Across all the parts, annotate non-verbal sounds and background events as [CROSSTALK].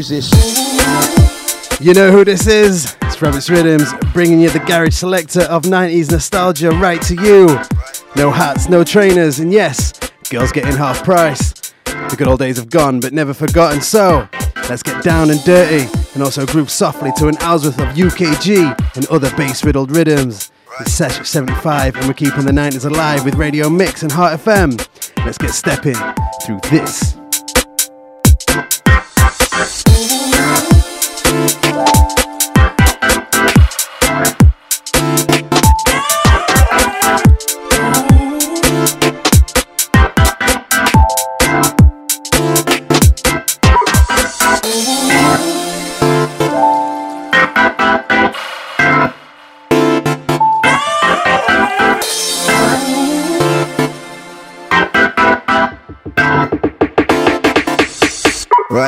Who's this? You know who this is? It's Rabbit Riddims, bringing you the garage selector of 90s nostalgia right to you. No hats, no trainers, and yes, girls getting half price. The good old days have gone, but never forgotten. So, let's get down and dirty, and also groove softly to an hour's worth of UKG and other bass riddled rhythms. It's Sesh 75, and we're keeping the 90s alive with Radio Mix and Heart FM. Let's get stepping through this.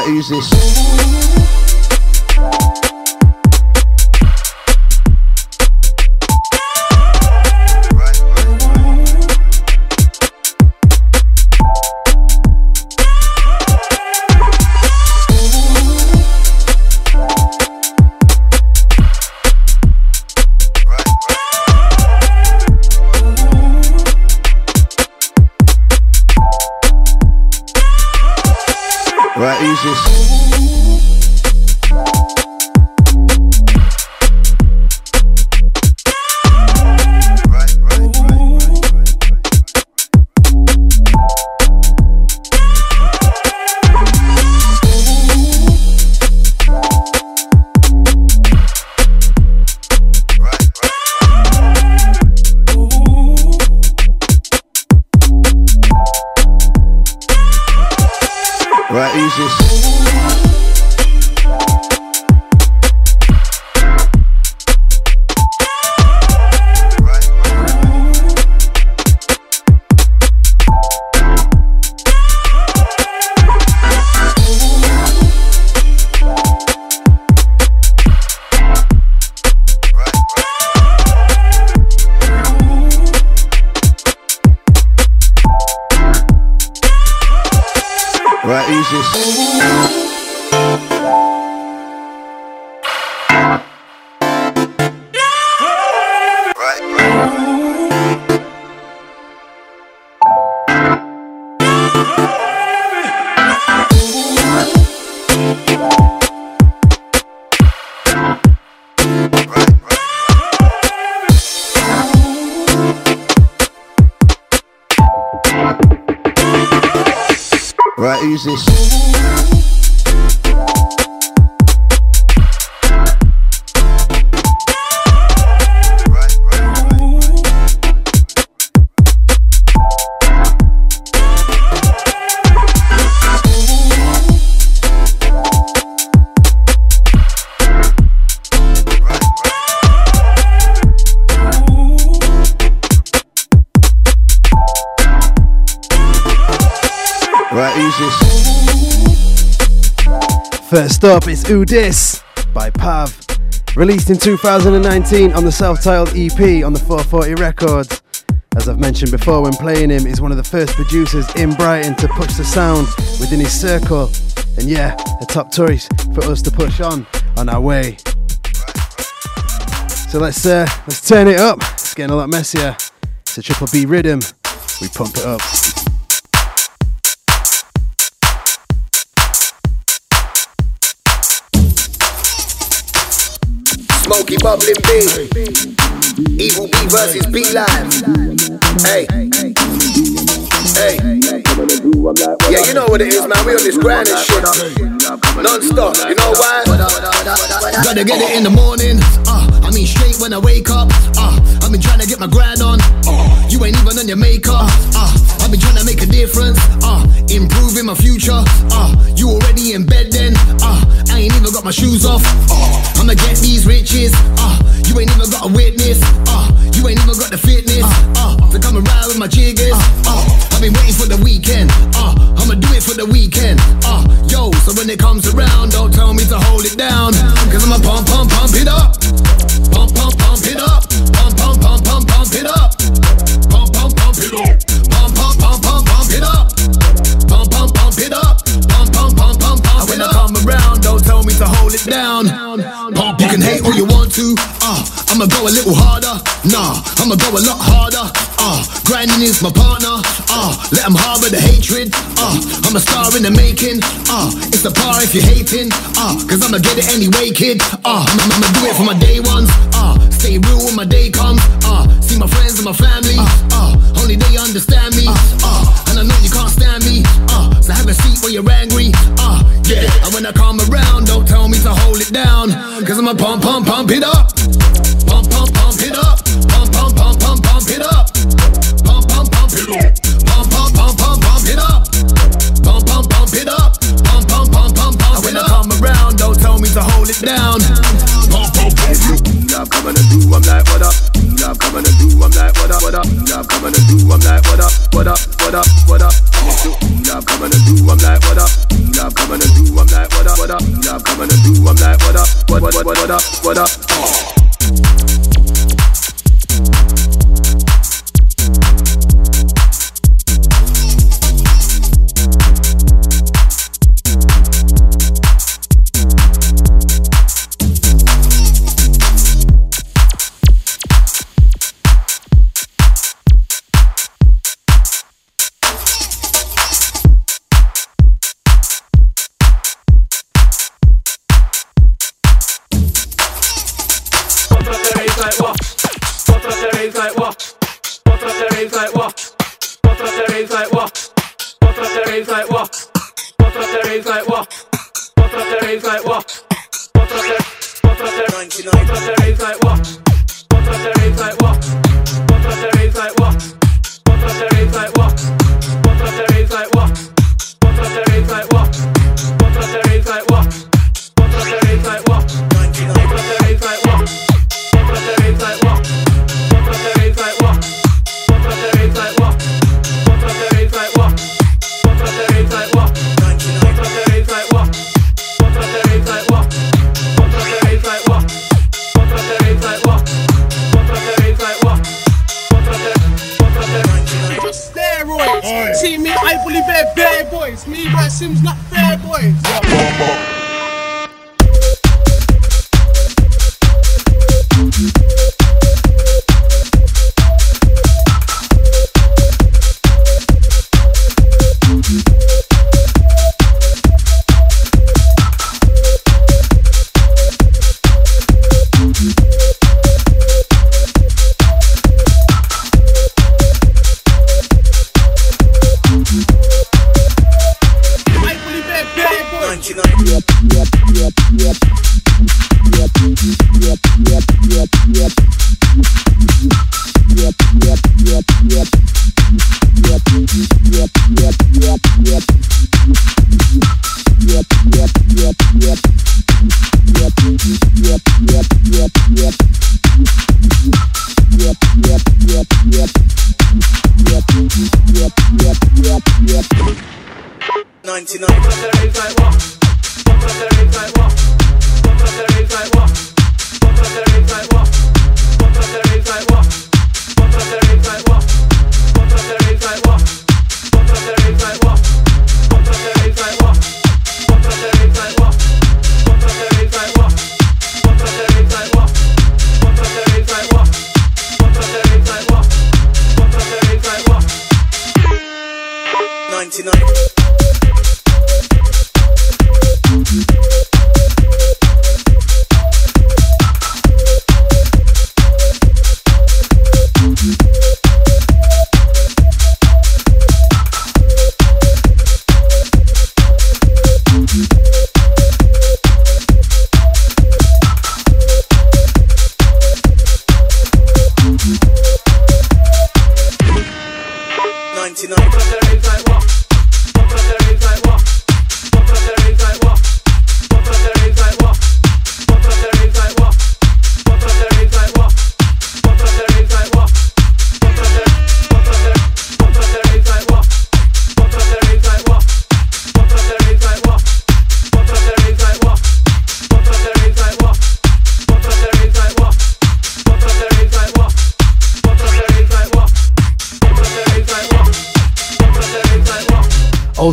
Who's this? Right, who's Right, who's Right, First up is Udis by Pav, released in 2019 on the self-titled EP on the 440 Records. As I've mentioned before, when playing him, he's one of the first producers in Brighton to push the sound within his circle, and yeah, a top choice for us to push on on our way. So let's uh, let's turn it up. It's getting a lot messier. It's a triple B rhythm. We pump it up. Smokey bubbling B. Evil B versus B Live. Hey. Hey. Yeah, you know what it is, man. We on this grind and shit. Non-stop. You know why? Gotta get it in the morning. Uh, I mean, straight when I wake up. Uh, I've been trying to get my grind on. Uh, you ain't even on your makeup. Uh, I've been trying to make a difference. Uh, improving my future. Uh, you already in bed even got my shoes off. Uh, I'ma get these riches. Uh, you ain't even got a witness. Uh, you ain't even got the fitness. Uh, to come around with my jiggers. Uh, I've been waiting for the weekend. Uh, I'ma do it for the weekend. Uh, yo, so when it comes around, don't tell me to hold it down. Cause I'ma pump, pump, pump it up. Can hate all you want to. Uh, I'ma go a little harder. Nah, I'ma go a lot harder. Uh, grinding is my partner. Uh, let them harbor the hatred. Uh, I'm a star in the making. Uh, it's a par if you're hating. Uh, cause I'ma get it anyway, kid. Uh, I'ma, I'ma do it for my day ones. Uh, stay real when my day comes. Uh, see my friends and my family. Cause I'ma pump, pump, pump it up.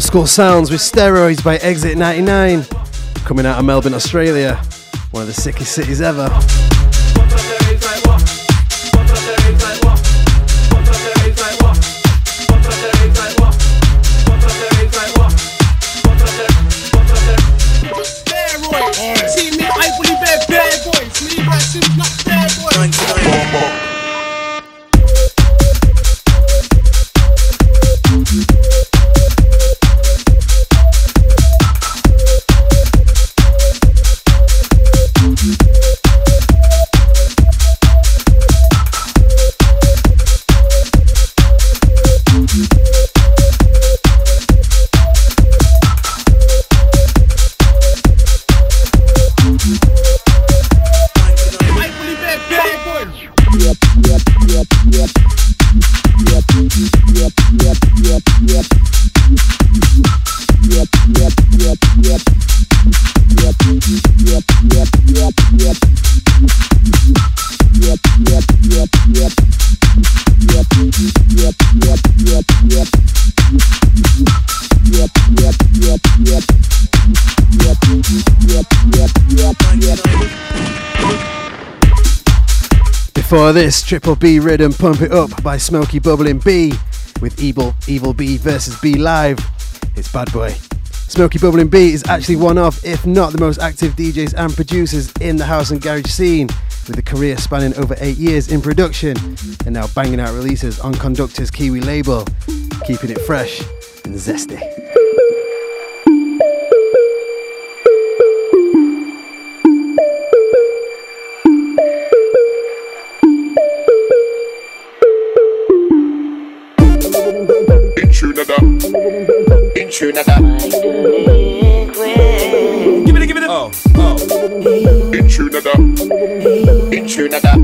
School sounds with steroids by Exit 99, coming out of Melbourne, Australia. one of the sickest cities ever. Before this, Triple B rhythm Pump It Up by Smokey Bubbling B with Evil Evil B versus B Live. It's Bad Boy. Smokey Bubbling B is actually one of, if not the most active DJs and producers in the house and garage scene, with a career spanning over eight years in production and now banging out releases on Conducta's Kiwi label, keeping it fresh and zesty. Trinidad. Give it, give it, oh, oh. In Trinidad. In Trinidad.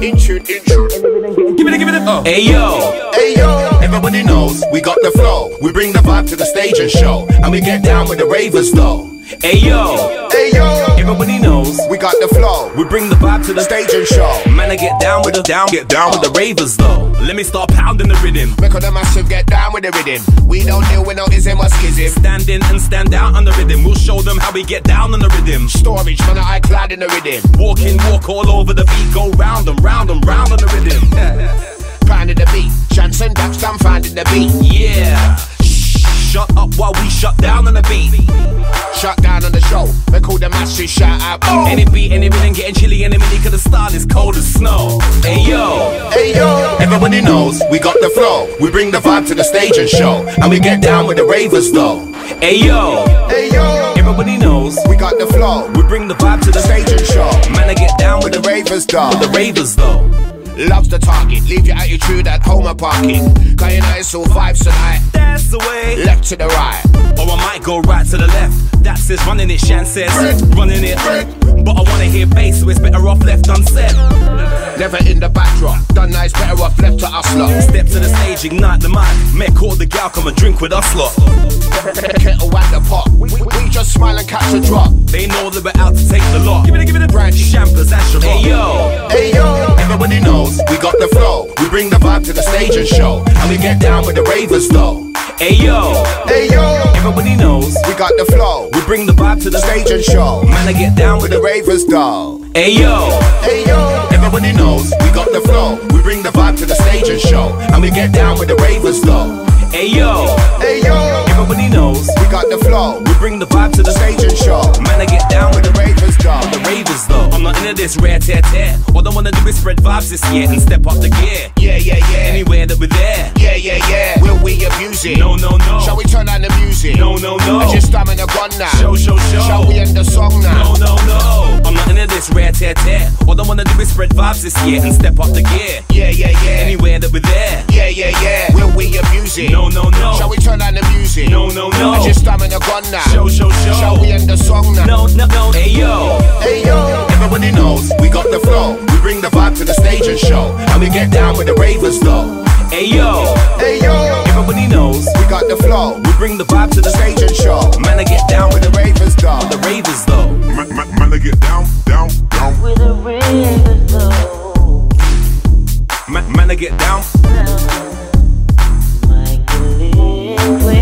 In tune, in tune. Give it, give it, oh. Hey yo, Hey yo. Everybody knows we got the flow. We bring the vibe to the stage and show. And we get down with the ravers though. hey yo. Hey yo. Everybody knows We got the flow. we bring the vibe to the Stage and show. Man, I get down with the down, get down with the ravers though. Let me start pounding the rhythm. Make all the massive get down with the rhythm. We don't deal with no ism or schism. Stand in and stand out on the rhythm. We'll show them how we get down on the rhythm. Storage, man, I clad in the rhythm. Walk in, walk all over the beat, go round and round and round on the rhythm. [LAUGHS] Pounding the beat. Johnson, Daxton, finding the beat. Yeah. Shut up while we shut down on the beat. Shut down on the show. Make all the masses shout out. Oh. Any beat, any rhythm getting chilly in the mini cause the style is cold as snow. Hey yo. Hey yo. Everybody knows we got the flow. We bring the vibe to the stage and show. And we get down with the ravers though. Hey yo. Hey yo. Everybody knows We got the flow. we bring the vibe to the Stage and show. Man, I get down with With the the ravers though. with the ravers though. Loves the target. Leave you at your attitude at home or parking. Cause you know it's all vibes tonight. That's the way. Left to the right. Or I might go right to the left. That's says running it, Shan says running it. But I wanna hear bass, so it's better off left unsaid. Never in the backdrop. Done nice, better off left to us lot. Step to the stage, ignite the mic. Make all the gal come and drink with us lot. Kettle at the pot. We, we, we just smile and catch a drop. They know that we're out to take the lot. Give it, a give it a branch. Champers Shabbat. Hey yo. Hey yo, everybody knows we got the flow. We bring the vibe to the stage and show. And we get down with the ravers though. Hey yo. Hey yo, Everybody knows we got the flow. we bring the vibe to the Stage and show. Man, I get down With the ravers though. Hey yo. Hey yo, everybody knows we got the flow. We bring the vibe to the stage and show. And we get down with the ravers though. Hey yo, hey yo. Everybody knows we got the flow. we bring the vibe to the Stage and show. Man, I get down with the ravers though. the ravers though. I'm not into this rare tear tear. All I wanna do is spread vibes this year and step up the gear. Yeah, yeah, yeah. Anywhere that we're there. Yeah, yeah, yeah. Will we abuse it? No, no, no. Shall we turn on the music? No, no, no. I just stamina gone now. Show, show, show. Shall we end the song now? No, no, no. I'm not into this rare tear tear. All I wanna do is spread vibes this year and step up the gear. Yeah, yeah, yeah. Anywhere that we're there. Yeah, yeah, yeah. Will we abuse it? No, no, no. Shall we turn on the music? No, no, no. I just stamina gone now. Show, show, show. Shall we end the song now? No, no, no. Hey yo. Hey yo, everybody knows we got the flow. We bring the vibe to the stage and show, and we get down with the ravers though. Hey yo. Hey yo, Everybody knows we got the flow. we bring the vibe to the Stage and show, Man, I get down with with the ravers though. the ravers though. Man, man, man, I get down, down, down. with a river flow. Man, man I get down. Like a liquid, you sound.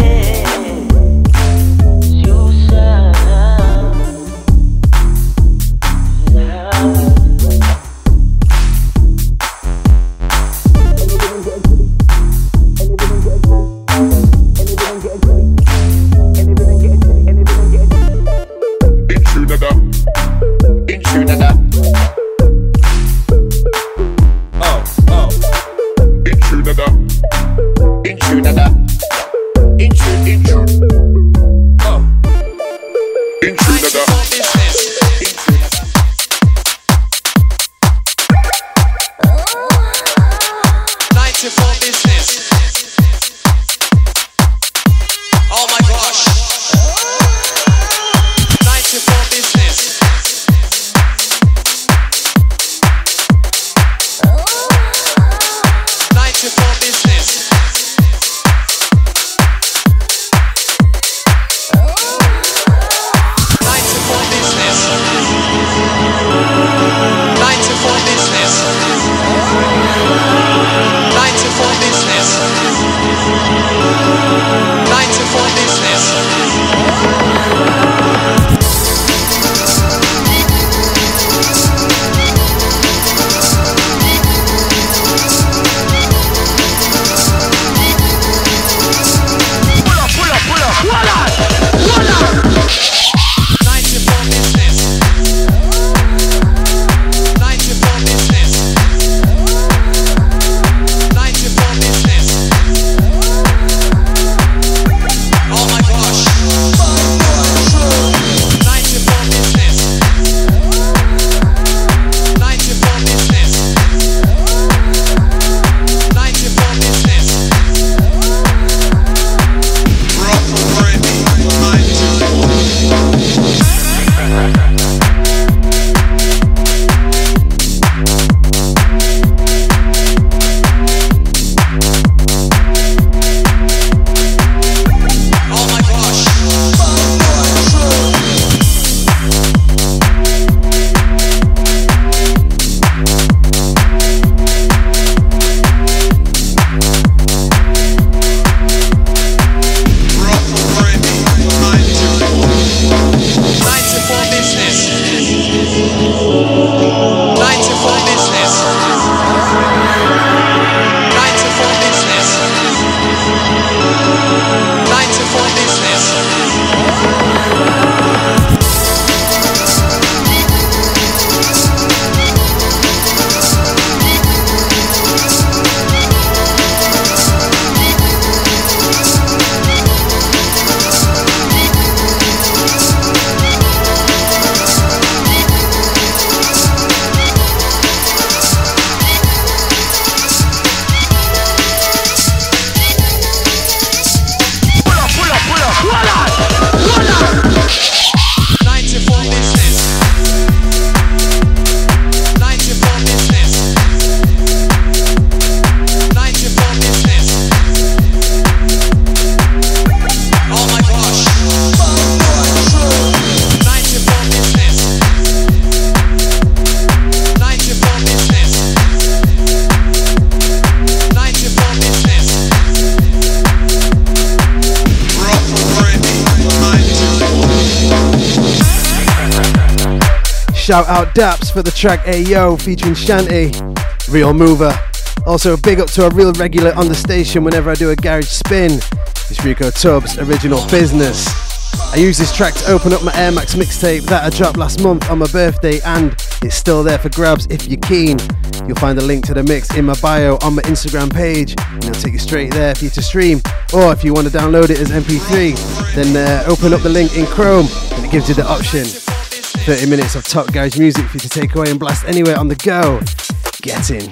For the track Ayo featuring Shanty, Real Mover. Also, big up to a real regular on the station whenever I do a garage spin. It's Rico Tubbs' original business. I use this track to open up my Air Max mixtape that I dropped last month on my birthday, and it's still there for grabs if you're keen. You'll find a link to the mix in my bio on my Instagram page, and it'll take you straight there for you to stream. Or if you want to download it as MP3, then uh, open up the link in Chrome, and it gives you the option. 30 minutes of top garage music for you to take away and blast anywhere on the go. Get in.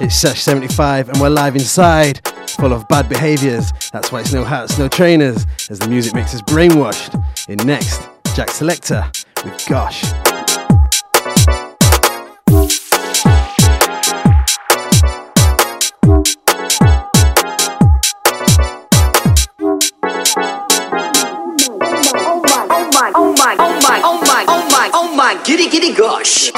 It's Sesh 75 and we're live inside, full of bad behaviours. That's why it's no hats, no trainers, as the music makes us brainwashed. In next, Jack Selecta with Gosh. Giddy giddy gosh.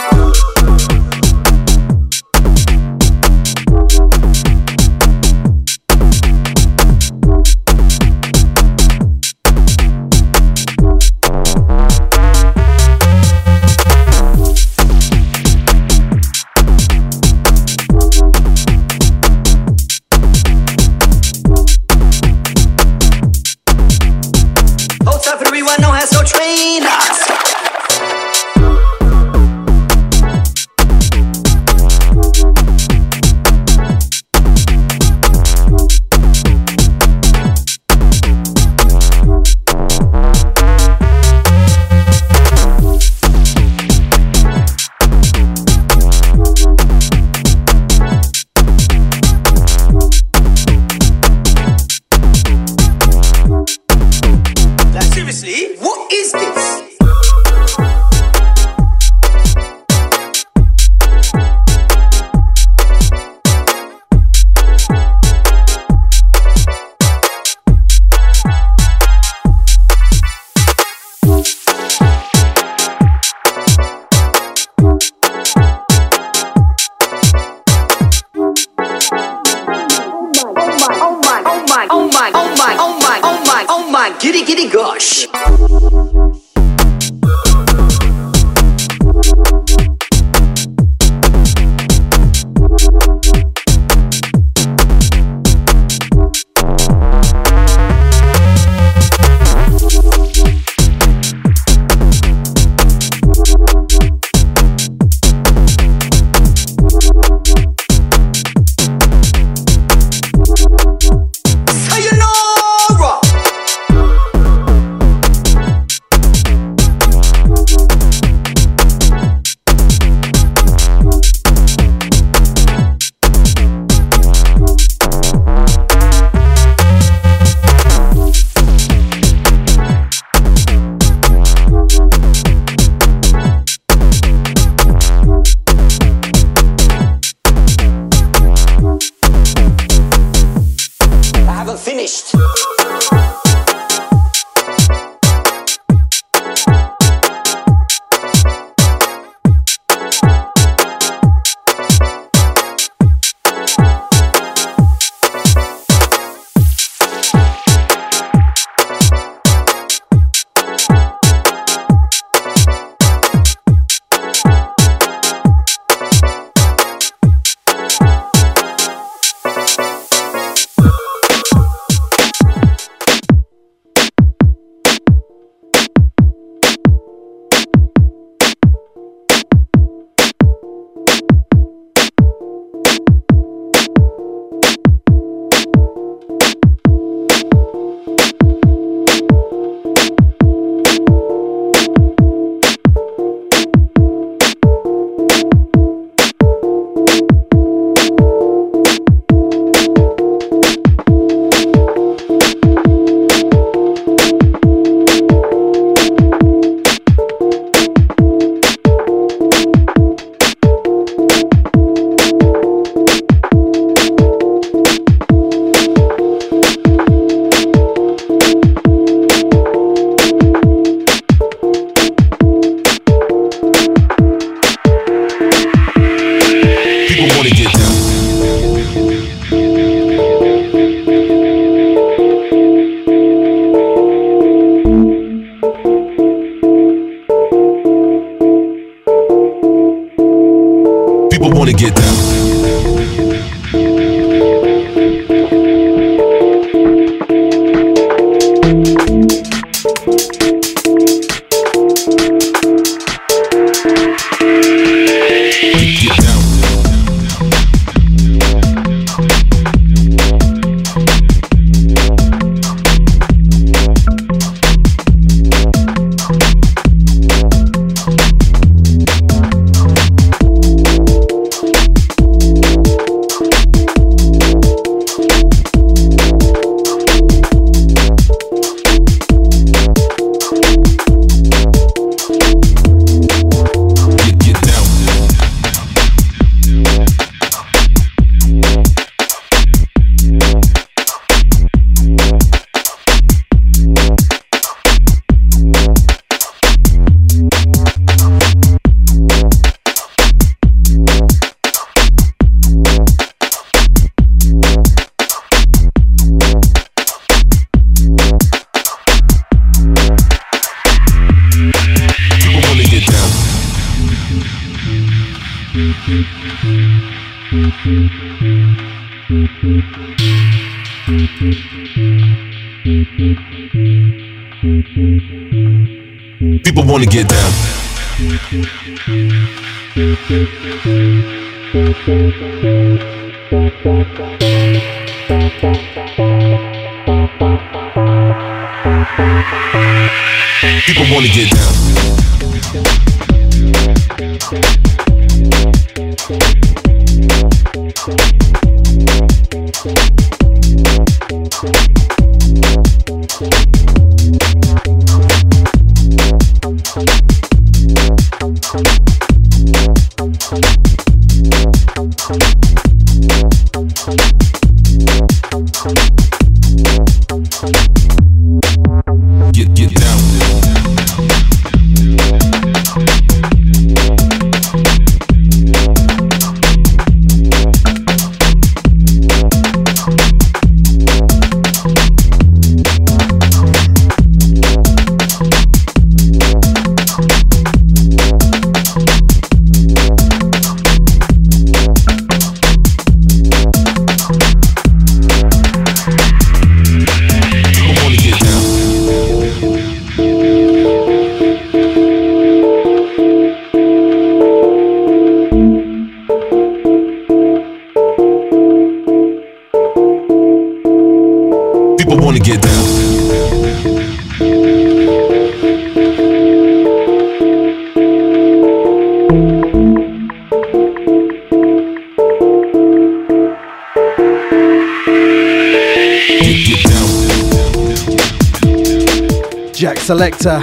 Selecta.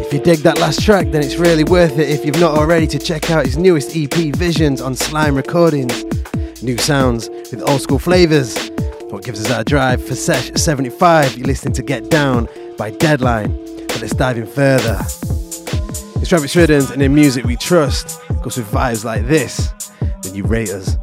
If you dig that last track, then it's really worth it if you've not already to check out his newest EP, Visions, on Slime Recordings. New sounds with old school flavours. What gives us our drive for Sesh 75? You're listening to Get Down by Deadline. But let's dive in further. It's Travis Rhythms and in music we trust. Goes with vibes like this. Then you rate us.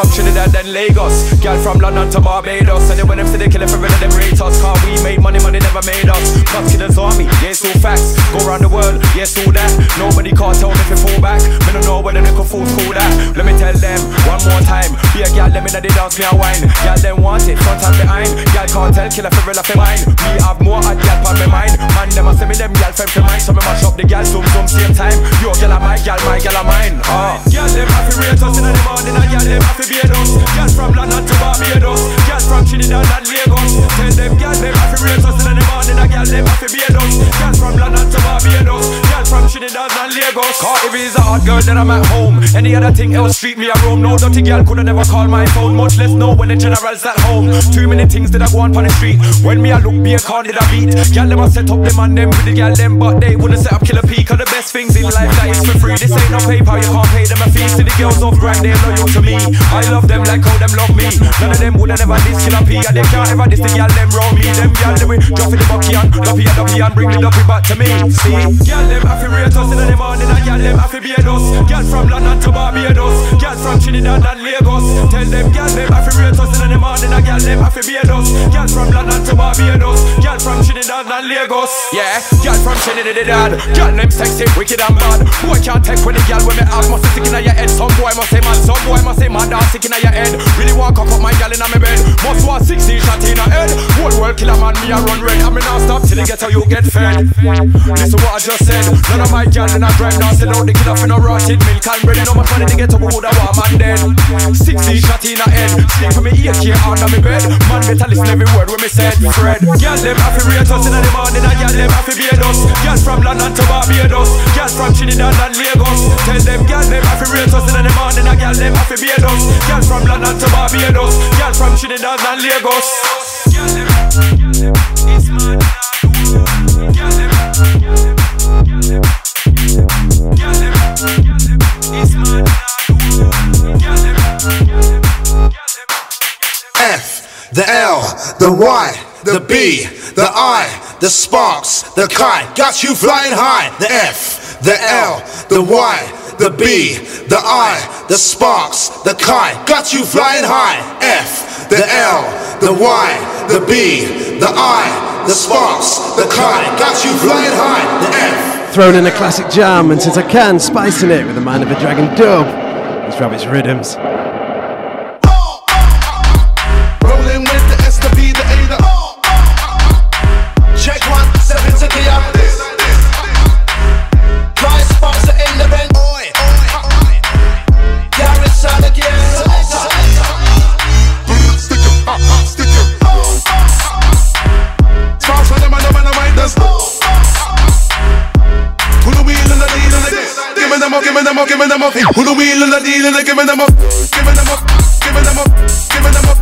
From Trinidad and Lagos. Girl from London to Barbados. And then when them say they kill for real, them rate us. Cause we made money, money never made us. Cause killers army, yes, all facts. Go around the world, yes, all that. Nobody can't tell me if you fall back. Me don't know whether they could fool school that. Let me tell them one more time. Be a girl, let me know they dance me a wine. Girl, them want it, front and behind. Girl can't tell, killer for real, for mine. Me have more at girl on my mind. Man, them a say me them girl friend for mine. So me mash up the girl, zoom, zoom, same time. Yo, are my girl, my are mine. Ah. Girl, them happy rate us in the morning. And girl, them beard us. Girl from London to Barbados. Girl from Trinidad and Cause if he's a hot girl, then I'm at home. Any other thing else, treat me a roam. No dirty girl coulda never call my phone. Much less know when the general's at home. Too many things that I go on the street. When me I look, be a card did I beat. Girl, them a set up them and them the girl them, but they wouldn't set up killer peak. Cause the best things in life that is for free. This ain't no PayPal, you can't pay them a fee. See the girls off grind, they loyal to me. I love them like how them love me. None of them woulda never diss killer P. And they can't ever diss the girl them round me. Them girl them we drop in the bucky and duppy and duppy and bring the duppy back to me. See, girl them us in the morning and girl them happy beard us. Girl from London to Barbados. Girl from Trinidad and Lagos. Tell them girl them happy rate us in the morning and girl them happy beard us. Girl from London to Barbados. Girl from Trinidad and Lagos. Yeah, girl from Trinidad. Girl them sexy, wicked and bad. Boy can't take when the girl when me have must stick in your head. Some boy must say mad, some boy must say mad dance stick in your head. Really want cock up my girl in my bed. Must want 16 shot in her head. Whole world killer man, me a run red. I mean not stop till they get how you get fed. Listen what I just said. None of my girl in a grind now sell out the killer for no rotted milk and bread. Know my funny to get up with a warm and dead. 16 shot in her head. Sleep with me AK under me bed. Man better listen every word when me said. Fred. Girl them happy rate us in the morning and girl them happy beard us. Girl from London to Barbados. Girl from Trinidad and Lagos. Tell them girl them happy rate us in the morning and girl them happy beard us. Girl from London to Barbados. Girl from Trinidad and Lagos. Girl it's mad. Them, girl them, girl them, girl them, F, the L, the Y, the B, the I, the sparks, the kite, got you flying high. The F, the L, the Y, the B, the I, the sparks, the kite, got you flying high. F, the L, the Y, the B, the I, the sparks, the kite, got you flying high. The F. Thrown in a classic jam, and since I can, spicing it with the mind of a dragon dub. It's Rabbit's Riddims. Up, give me them up. Who the wheel and the deal me them up. Give me them up, give me them up, give me them up,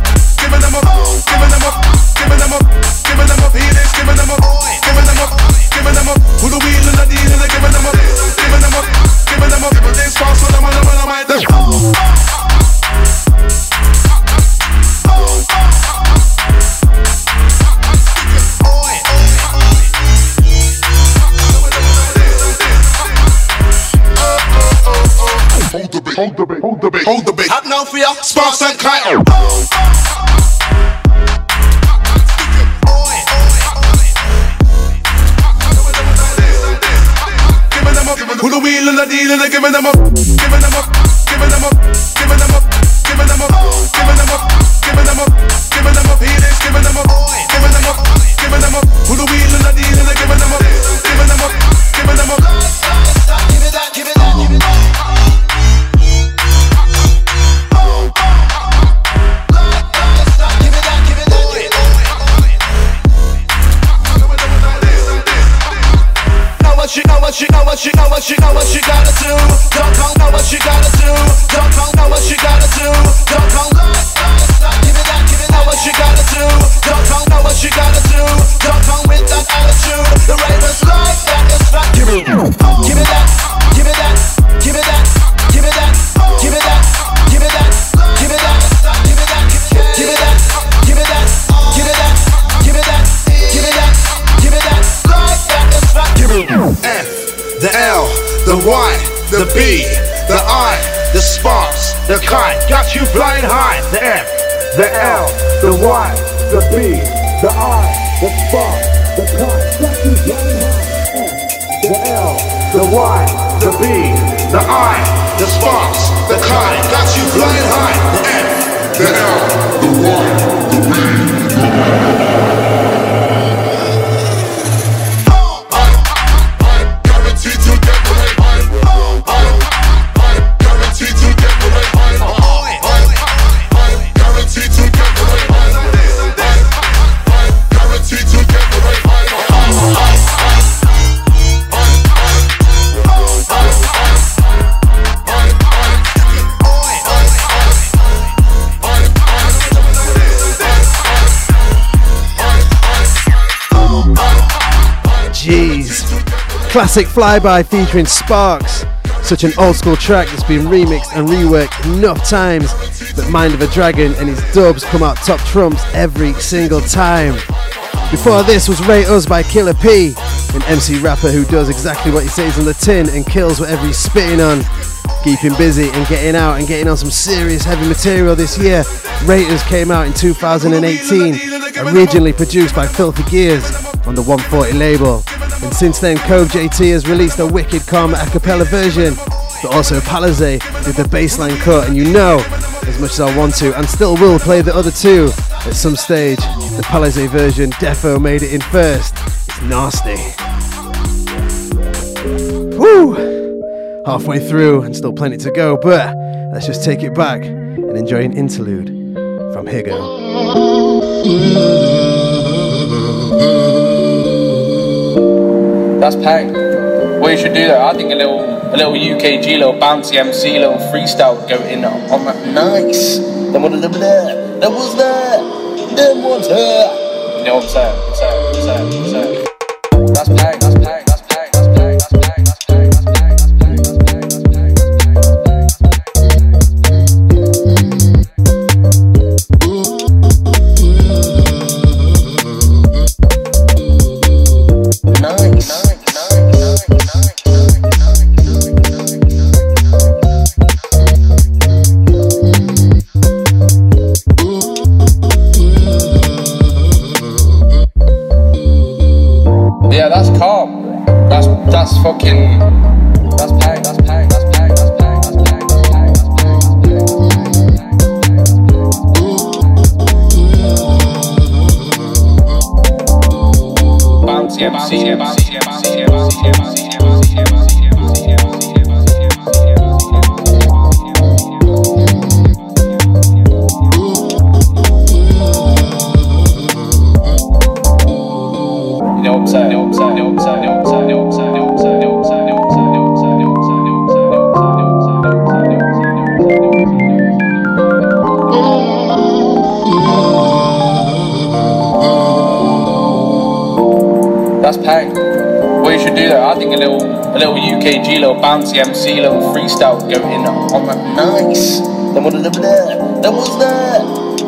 classic Flyby featuring Sparks. Such an old school track that's been remixed and reworked enough times that Mind of a Dragon and his dubs come out top trumps every single time. Before this was Raiders by Killa P, an MC rapper who does exactly what he says on the tin and kills whatever he's spitting on. Keeping busy and getting out and getting on some serious heavy material this year. Raiders came out in 2018, originally produced by Filthy Gears on the 140 label. And since then, Kobe JT has released a wicked calm a cappella version, but also Palize did the bassline cut, and you know, as much as I want to, and still will play the other two at some stage, the Palize version defo made it in first. It's nasty. Woo! Halfway through and still plenty to go, but let's just take it back and enjoy an interlude from Higgo. That's packed. We you should do that. I think a little, a little UKG, little bouncy MC, little freestyle would go in on that. Nice. Then what a little bit there. Then what's there? Then what's there? You know what I'm saying? That's pain. What you should do there, I think a little a little UKG, little bouncy MC, little freestyle go in on that nice. Then what the blah, then what's that?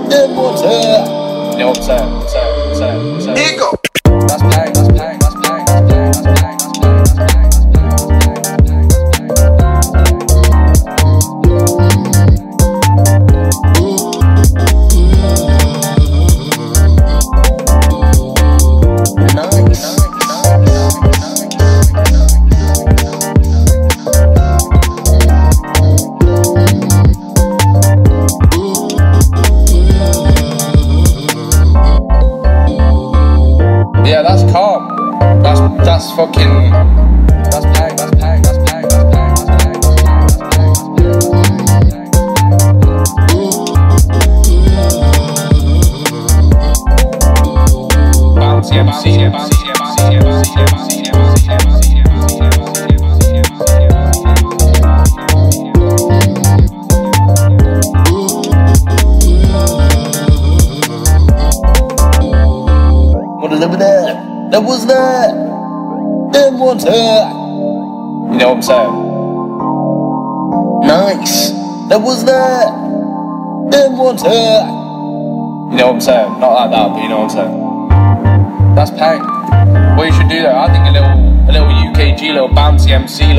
Then what's that? You know what I'm saying? I'm saying, I'm saying, I'm. Here you go. Toronto. That's pain. Well, you should do that. I think a little, a little UKG, little bouncy MC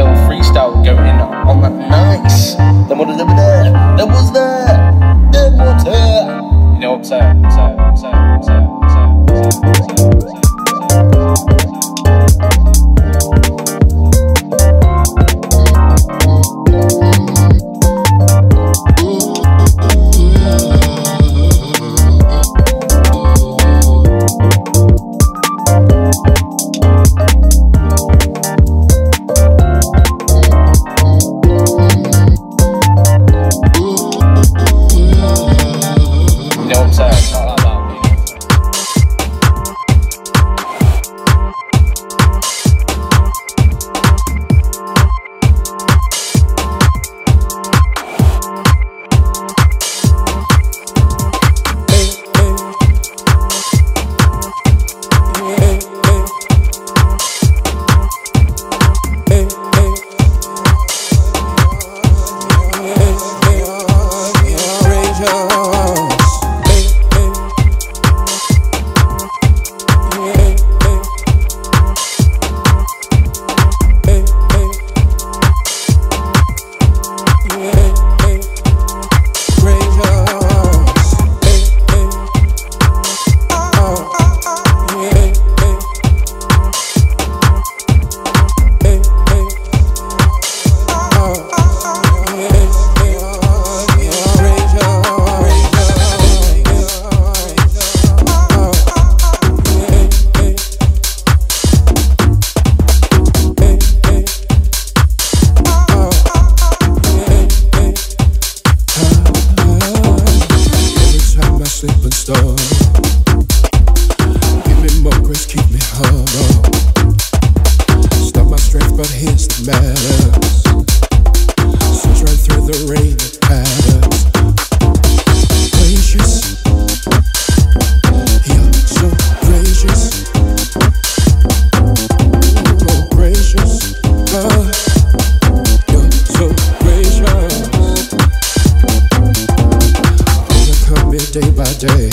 day by day.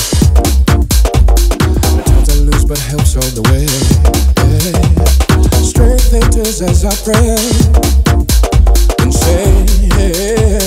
Times I lose but helps on the way. Strength enters as I pray and say.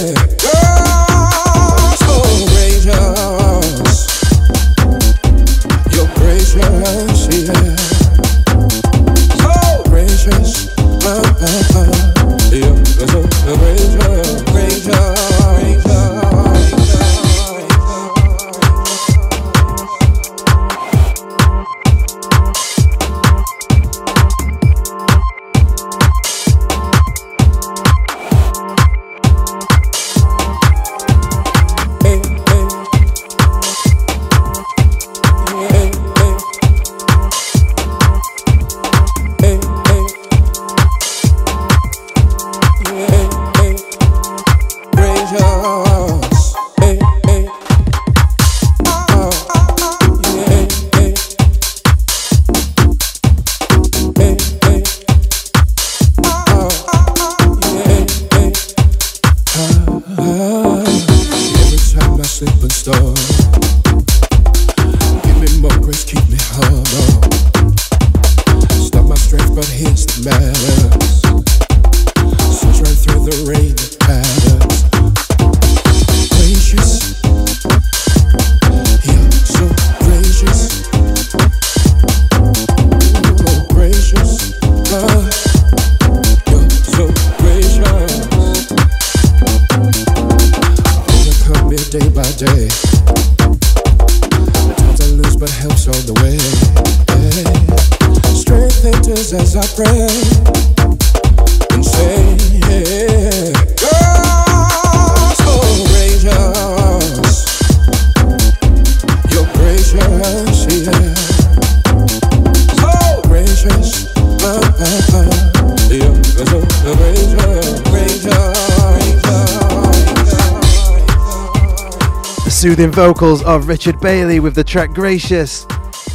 soothing vocals of Richard Bailey with the track Gracious,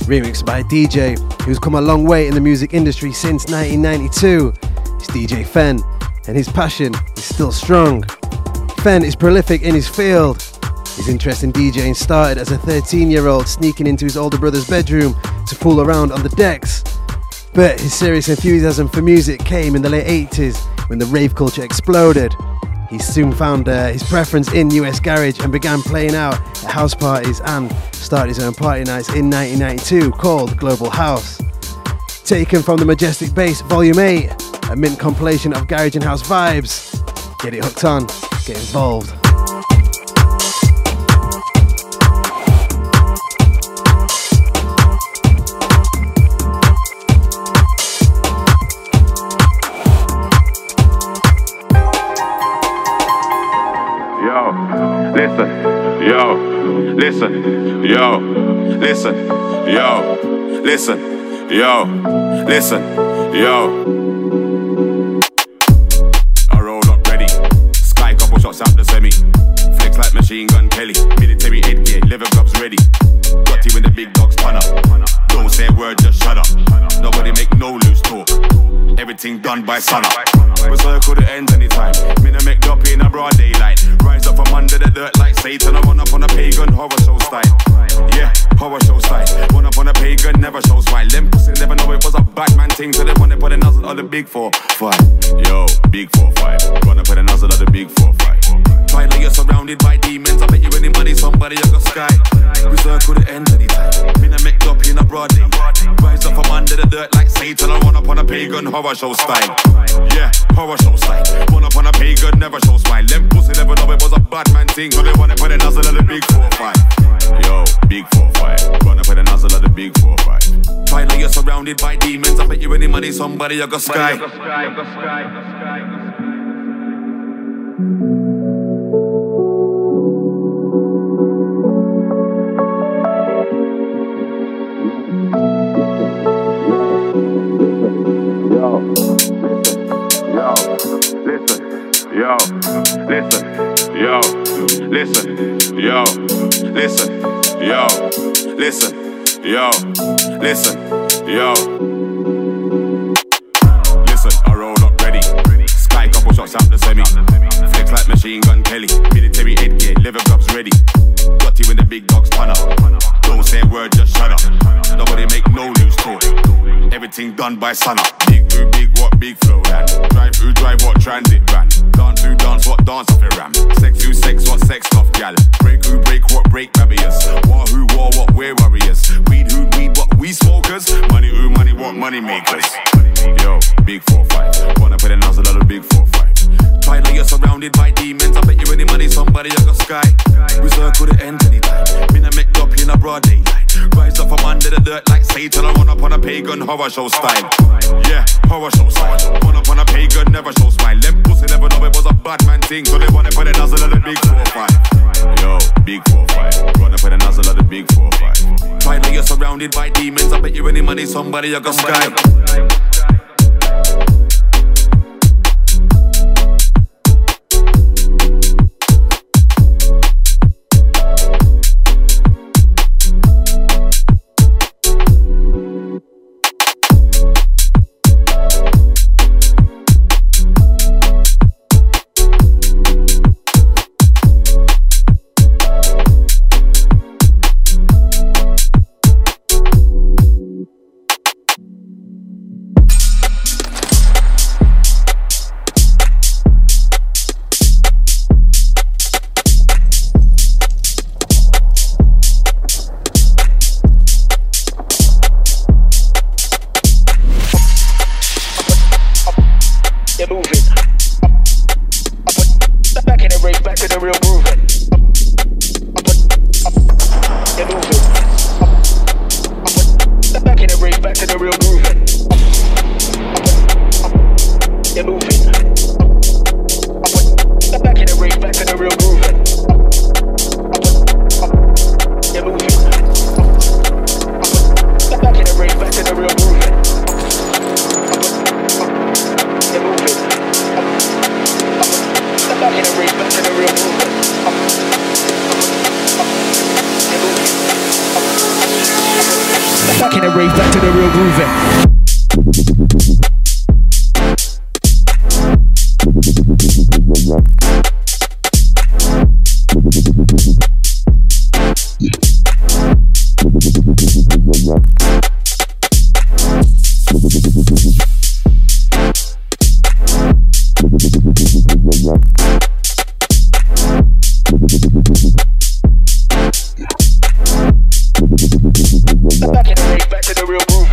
remixed by DJ, who's come a long way in the music industry since 1992. It's DJ Fen, and his passion is still strong. Fen is prolific in his field. His interest in DJing started as a 13 year old sneaking into his older brother's bedroom to fool around on the decks. But his serious enthusiasm for music came in the late 80s when the rave culture exploded. He soon found uh, his preference in US Garage and began playing out at house parties and started his own party nights in 1992 called Global House. Taken from the Majestic Bass Volume 8, a mint compilation of garage and house vibes. Get it hooked on, get involved. Listen, yo, listen, yo, listen, yo, listen, yo, listen, yo. I roll up ready, sky couple shots out the semi. Flex like machine gun Kelly, military headgear, leather gloves ready. Got you when the big dogs turn up. Don't say a word, just shut up. Nobody make no loose talk. Everything done by sunup. We circle the ends anytime. Make up in a broad daylight. Rise up from under the dirt like Satan. I run up on a pagan horror show style. Yeah, horror show style. Run up on a pagan, never show smile. Them pussy never know it was a Batman thing. So they wanna put a nozzle on the big four, five. Yo, big four, five. Run up with a nozzle on the big four, five. Finally, you're surrounded by demons. I bet you any money, somebody you got sky. We circle the ends anytime. Make up in a broad daylight. Rise up from under the dirt like Satan. I run up on a pagan horror show style. Yeah, horror show style. Run up on a pagan, never show smile. Them pussy never know it was a Batman thing. So they wanna put a nozzle on the big four, five. Yo, big four, five. Run up with a nozzle on the big four, five. Finally, you're surrounded by demons. I bet you any money, somebody you got sky. Yo, yo, listen, yo, listen, yo, listen, yo, listen, yo, listen, yo, listen, yo. Listen, shots out the semi. Flex like machine gun Kelly. Military headgear, leather gloves ready. Got you when the big dogs turn up. Don't say a word, just shut up. Nobody make no loose talk. Everything done by sunup. Big through big what big flow ran. Drive through drive what transit ran. Dance through dance what dance off it ram. Sex through sex what sex off gal. Break who break what break barriers. War who war what we're warriors. Weed who weed what we smokers. Money who money what money makers. Yo, big four five. Wanna put on a big four five. Finally you're surrounded by demons. I bet you any money somebody you got sky. We circle the end anytime. Me no make up in a broad daylight. Rise up from under the dirt like Satan. I run up on a pagan horror show style. Yeah, horror show style. Run up on a pagan, never show smile. Them pussy never know it was a Batman thing. So they wanna put a nozzle on the big four five. Yo, big four five. Run up with a nozzle on the big four five. Finally you're surrounded by demons. I bet you any money somebody you got sky. Back in the back to the real grooving.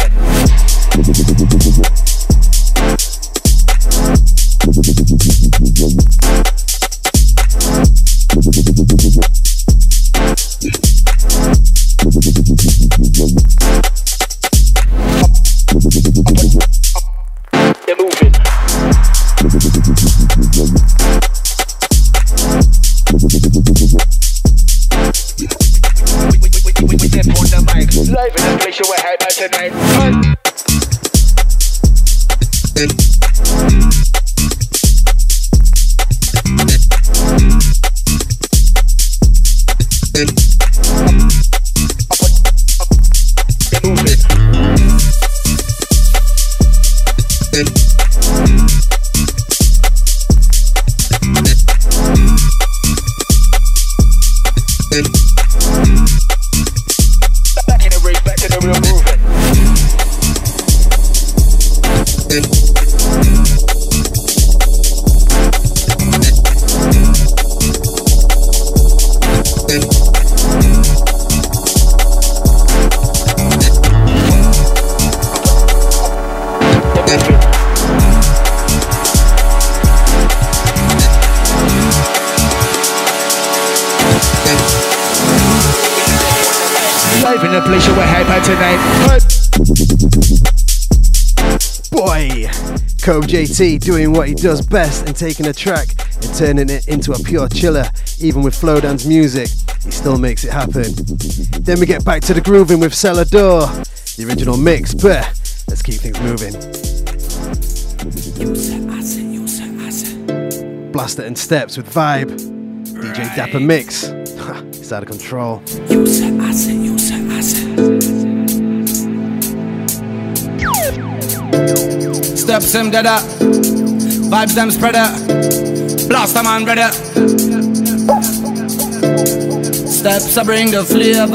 JT doing what he does best and taking a track and turning it into a pure chiller. Even with Flowdance music, he still makes it happen. Then we get back to the grooving with Celador, the original mix. But let's keep things moving. Blaster and Steps with Vibe. DJ Dapper Mix. [LAUGHS] it's out of control. Steps them deader, uh. vibes them spread spreader, blast them and brother. Uh. Steps I bring the flavor.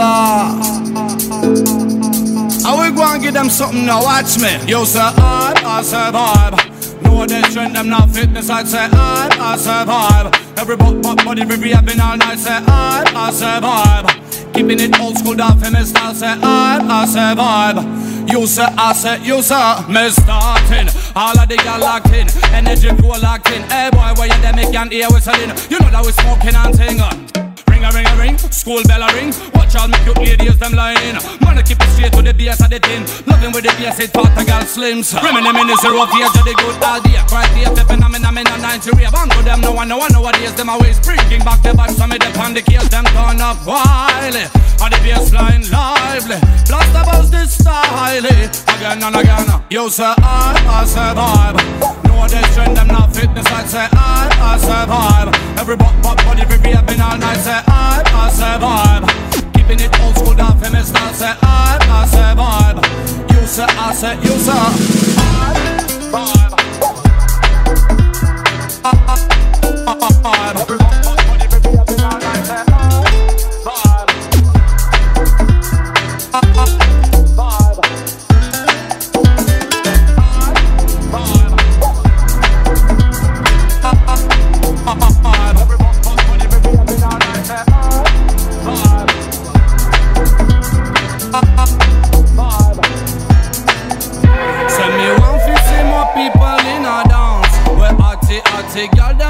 I will go and give them something now, watch me. You say I, I survive. No they trend them not fitness, I'd say I, I survive. Every butt, butt, body, every having all night, say I, I survive. Keeping it old school, that famous style, say I, I survive. You say, I say, you say, me starting. All of the gal locked in, energy flow locked in. Hey boy, where you there, me can hear whistling. You know that we smoking and singing. Ring a ring a ring, school bell a ring. Watch out, make you ladies them lying. Man, I keep it straight to the bass of the tin. Loving with the bass, it part a gal slims. Reminiscing in the zero fear to the good idea. Quite the and I'm in, I'm in a 90 rave. I'm to them, no one, no one nowadays. Them always bringing back the vibes. Some of the on the case, them turn up wily. And the bass line lively. Blast the buzz this style. Again and again. You say I, I survive. No they trend them not fitness. I say I, I survive. Every butt, butt, body, every been all night. Say I, I survive. Keeping it old school, that famous style. Say I, I survive. You say, I say, you say. I survive. I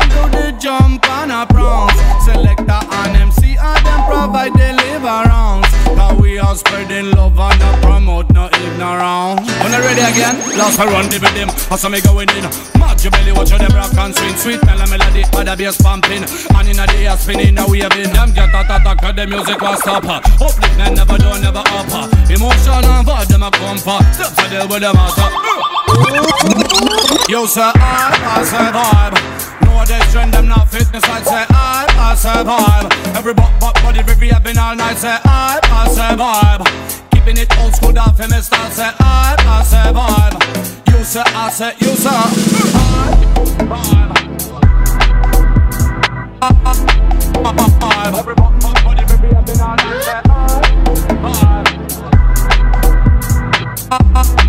do the jump and a prance. Selector and MC and them provide deliverance. Cause we are spreading love and not promote no ignorance. When I ready again, last I run the them. I saw me going in. Mad your belly, watch how them rock and swing. Sweet mellow melody, other bass pumping. And in the air spinning, now we have been them get a attack, cause the music was stop. Upliftment never done, never up. Emotion and vibe, them a come for. Step to deal with them out. You say I, I survive. No they trend them not fitness. I say I, I survive. Every butt, butt, body, every having all night. Say I, I survive. Keeping it old school for me start say I, I say vibe. You say, I say, you say. Everybody, baby, I've been all night vibe, vibe.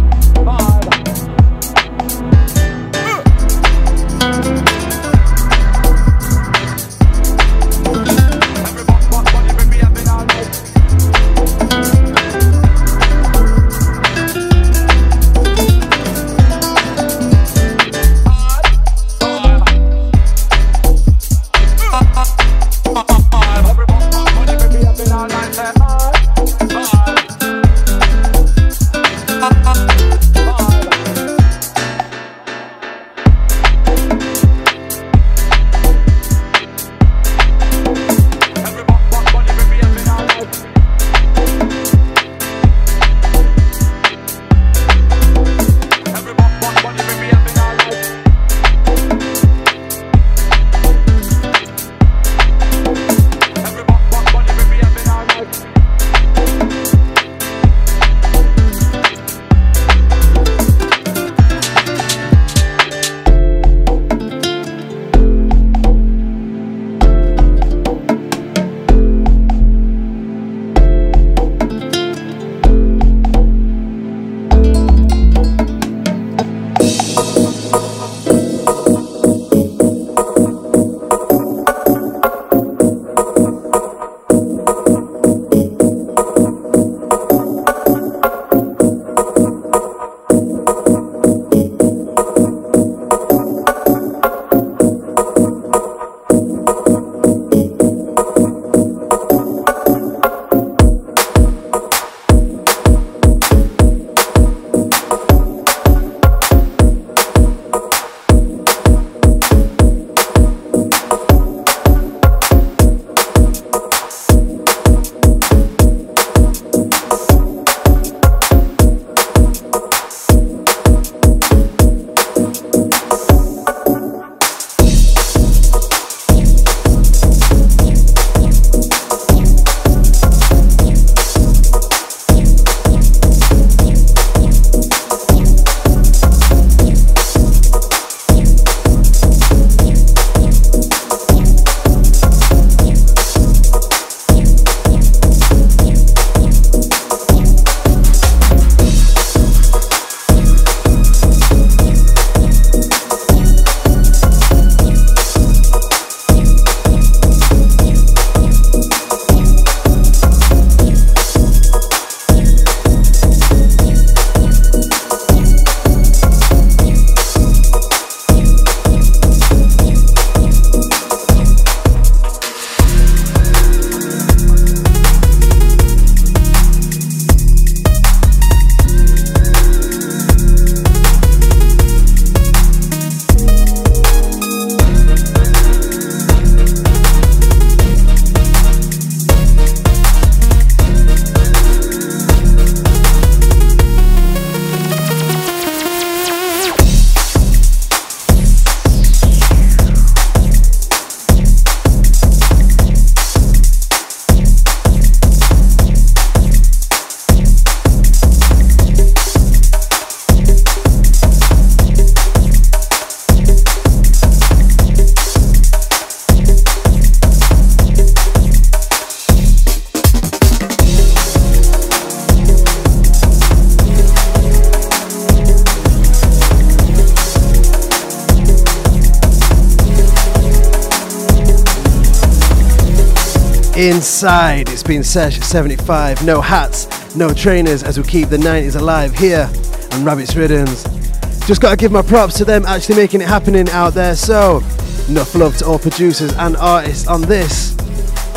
Inside, it's been Sesh 75. No hats, no trainers as we keep the 90s alive here on Rabbit's Riddims. Just gotta give my props to them actually making it happening out there. So, enough love to all producers and artists on this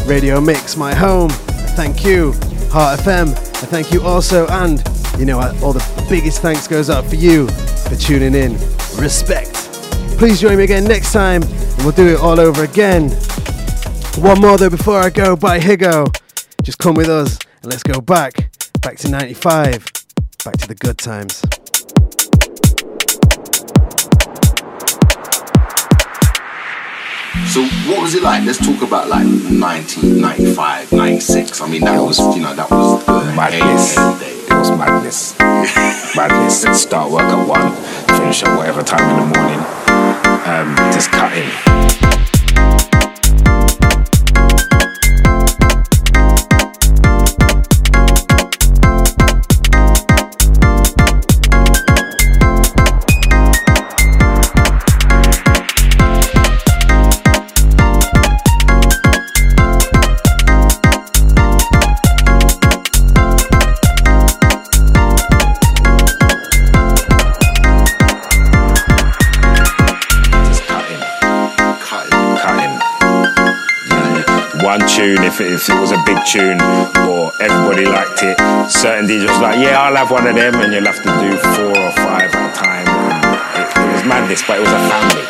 radio mix, my home. Thank you, Heart FM. Thank you also, and you know, all the biggest thanks goes out for you for tuning in. Respect. Please join me again next time, and we'll do it all over again. One more though before I go by Higgo. Just come with us and let's go back, back to 95, back to the good times. So what was it like? Let's talk about like 1995, 96. I mean, that was, you know, that was the Madness. heyday. It was madness. madness. Start work at one, finish at whatever time in the morning. Um, just cutting. If it, was a big tune or everybody liked it, certain DJs like, yeah, I'll have one of them, and you'll have to do four or five at a time. It, it was madness, but it was a family.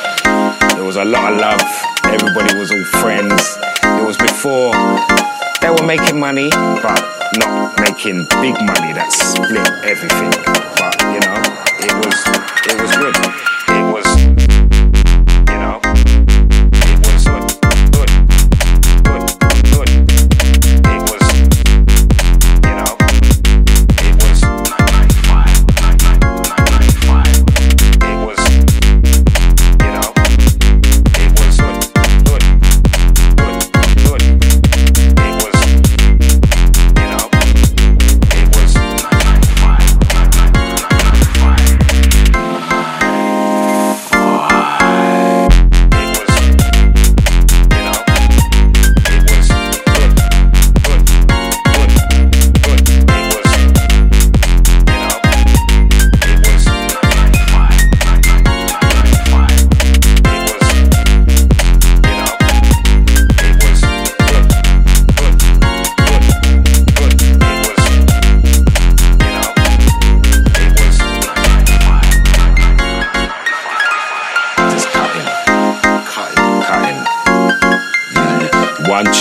There was a lot of love. Everybody was all friends. It was before they were making money, but not making big money that split everything. But you know, it was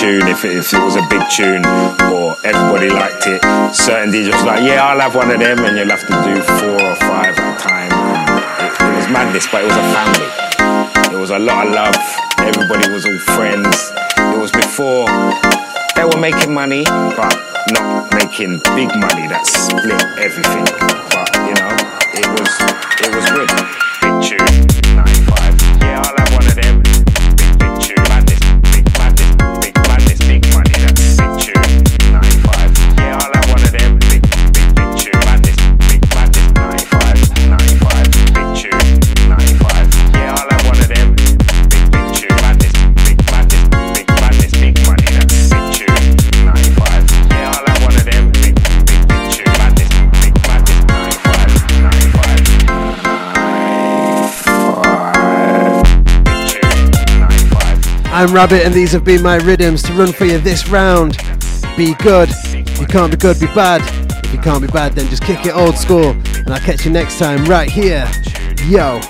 tune, if it, if it was a big tune or everybody liked it, certain DJs was like, yeah, I'll have one of them, and you'll have to do four or five at a time. It, it was madness, but it was a family. There was a lot of love. Everybody was all friends. It was before they were making money, but not making big money that split everything. But you know, it was it was good. I'm Rabbit, and these have been my Riddims to run for you this round. Be good. If you can't be good, be bad. If you can't be bad, then just kick it old school. And I'll catch you next time right here. Yo.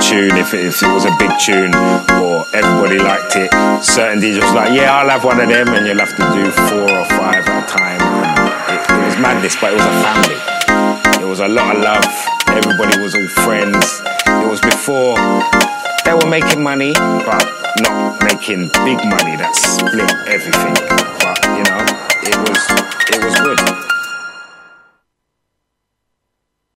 Tune, if it, if it was a big tune or everybody liked it, certain DJs was like, yeah, I'll have one of them, and you'll have to do four or five at a time. It, it was madness, but it was a family. It was a lot of love. Everybody was all friends. It was before they were making money, but not making big money that split everything. But you know,